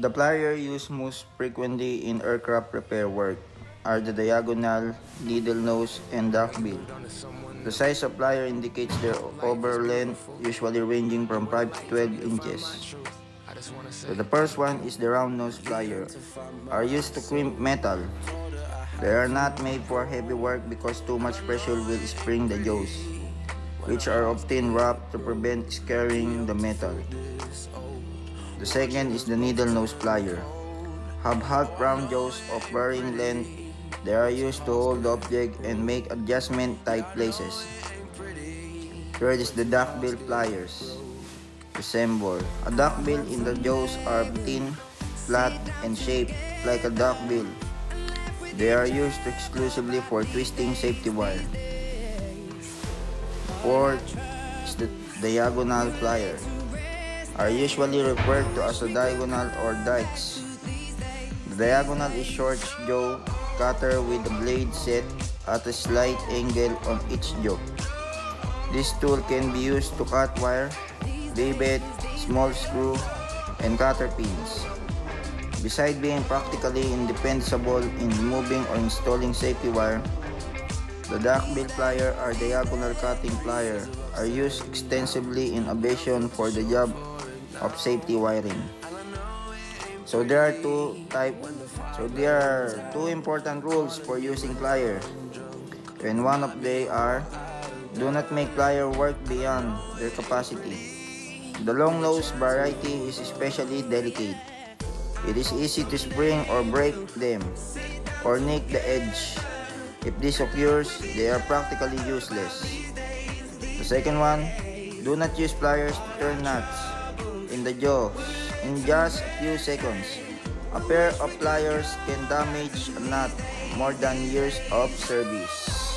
The plier used most frequently in aircraft repair work are the diagonal, needle nose, and duckbill. The size of plier indicates their over length, usually ranging from 5 to 12 inches. So the first one is the round nose plier, are used to crimp metal. They are not made for heavy work because too much pressure will spring the jaws, which are often wrapped to prevent scarring the metal. The second is the needle nose plier. Have half round jaws of varying length. They are used to hold the object and make adjustment tight places. Third is the duckbill pliers. Resemble. A duckbill in the jaws are thin, flat, and shaped like a duckbill. They are used exclusively for twisting safety wire. Fourth is the diagonal plier. Are usually referred to as a diagonal or dikes. The diagonal is short jaw cutter with the blade set at a slight angle on each jaw. This tool can be used to cut wire, rivet, small screw, and cotter pins. Besides being practically indispensable in removing or installing safety wire, the duckbill plier or diagonal cutting plier are used extensively in aviation for the job of safety wiring. So there are two type so there are two important rules for using plier. And one of they are do not make plier work beyond their capacity. The long nose variety is especially delicate. It is easy to spring or break them or nick the edge. If this occurs, they are practically useless. The second one, do not use pliers to turn nuts in the jaws in just a few seconds. A pair of pliers can damage a nut more than years of service.